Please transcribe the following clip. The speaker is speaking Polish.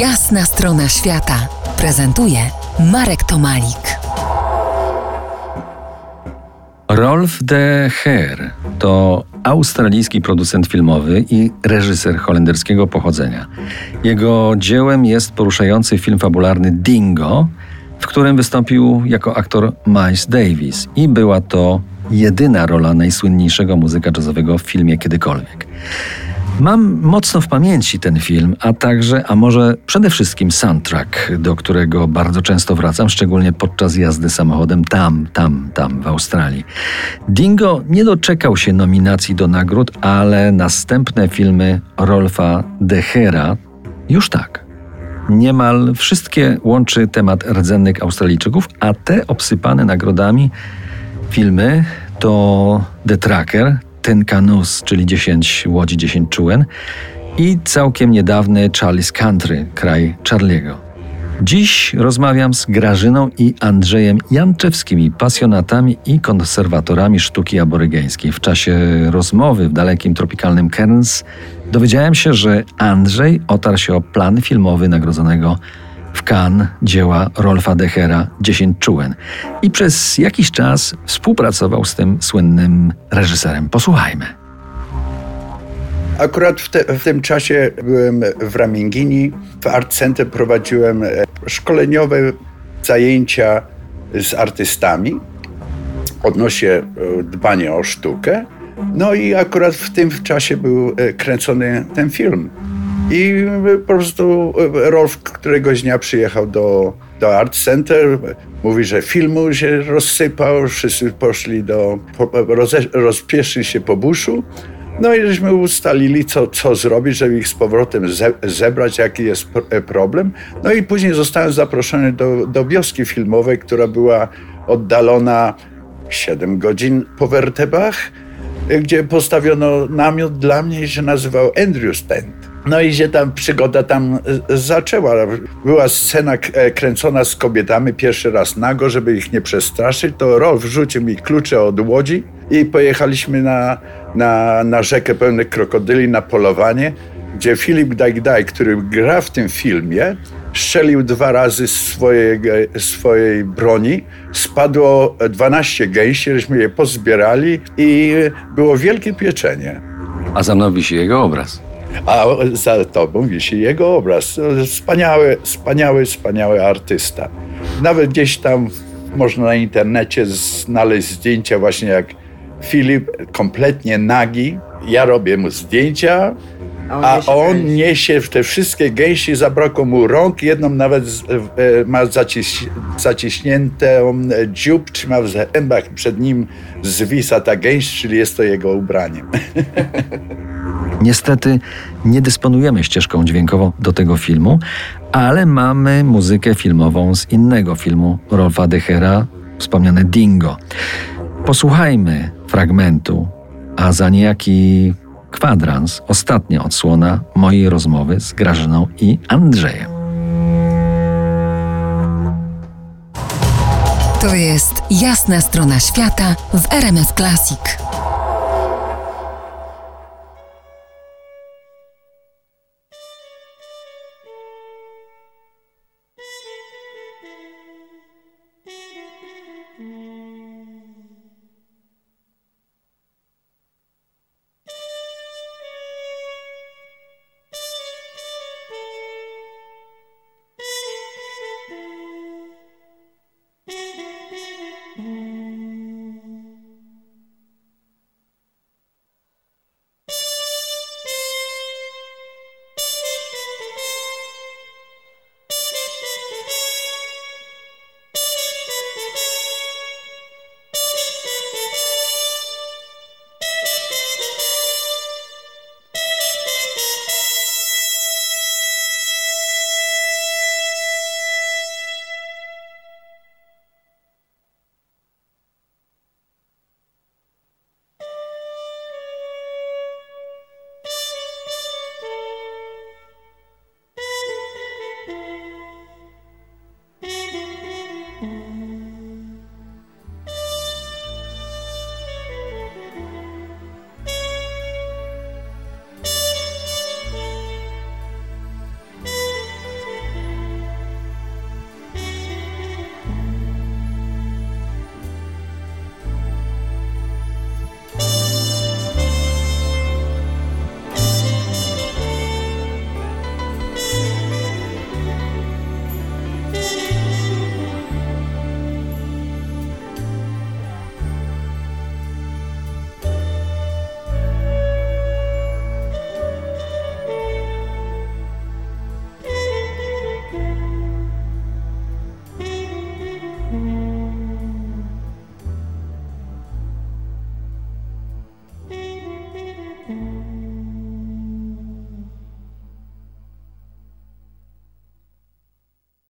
Jasna strona świata prezentuje Marek Tomalik. Rolf de Heer to australijski producent filmowy i reżyser holenderskiego pochodzenia. Jego dziełem jest poruszający film fabularny Dingo, w którym wystąpił jako aktor Miles Davis i była to jedyna rola najsłynniejszego muzyka jazzowego w filmie kiedykolwiek. Mam mocno w pamięci ten film, a także, a może przede wszystkim soundtrack, do którego bardzo często wracam, szczególnie podczas jazdy samochodem tam, tam, tam w Australii. Dingo nie doczekał się nominacji do nagród, ale następne filmy Rolfa Dehera już tak. Niemal wszystkie łączy temat rdzennych Australijczyków, a te obsypane nagrodami filmy to The Tracker, Ten Canoes, czyli 10 łodzi, 10 czółen i całkiem niedawny Charlie's Country, kraj Charliego. Dziś rozmawiam z Grażyną i Andrzejem Janczewskimi, pasjonatami i konserwatorami sztuki aborygeńskiej. W czasie rozmowy w dalekim tropikalnym Cairns dowiedziałem się, że Andrzej otarł się o plan filmowy nagrodzonego w Cannes dzieła Rolfa Dechera 10 czułen i przez jakiś czas współpracował z tym słynnym reżyserem. Posłuchajmy. Akurat w, te, w, tym czasie byłem w Ramingini. W Art Center prowadziłem e, szkoleniowe zajęcia z artystami odnośnie e, dbania o sztukę. No i akurat w tym czasie był e, kręcony ten film. I po prostu Rolf któregoś dnia przyjechał do, do Art Center. Mówi, że filmu się rozsypał, wszyscy poszli do, roze, rozpieszli się po buszu. No i żeśmy ustalili, co, co zrobić, żeby ich z powrotem ze, zebrać, jaki jest problem. No i później zostałem zaproszony do, do wioski filmowej, która była oddalona 7 godzin po wertebach, gdzie postawiono namiot dla mnie się nazywał Andrews Tent. No i się tam przygoda tam e, zaczęła. Była scena e, kręcona z kobietami pierwszy raz nago, żeby ich nie przestraszyć. To Rolf wrzucił mi klucze od łodzi i pojechaliśmy na, na, na rzekę pełnych krokodyli na polowanie, gdzie Filip Dajgdaj, który gra w tym filmie, strzelił dwa razy swojej, swojej broni. Spadło 12 gęsi, żeśmy je pozbierali i było wielkie pieczenie. A za mną wisi jego obraz a za tobą wisi jego obraz. Wspaniały, wspaniały, wspaniały artysta. Nawet gdzieś tam można na internecie znaleźć zdjęcia właśnie jak Filip kompletnie nagi. Ja robię mu zdjęcia, a on niesie te wszystkie gęsi, zabrakło mu rąk, jedną nawet e, ma zaciś, zaciśniętą dziób, trzyma w zębach, przed nim zwisa ta gęś, czyli jest to jego ubranie. Niestety nie dysponujemy ścieżką dźwiękową do tego filmu, ale mamy muzykę filmową z innego filmu Rolfa Dechera, wspomniane Dingo. Posłuchajmy fragmentu, a za niejaki kwadrans ostatnia odsłona mojej rozmowy z Grażyną i Andrzejem. To jest jasna strona świata w RMS Classic.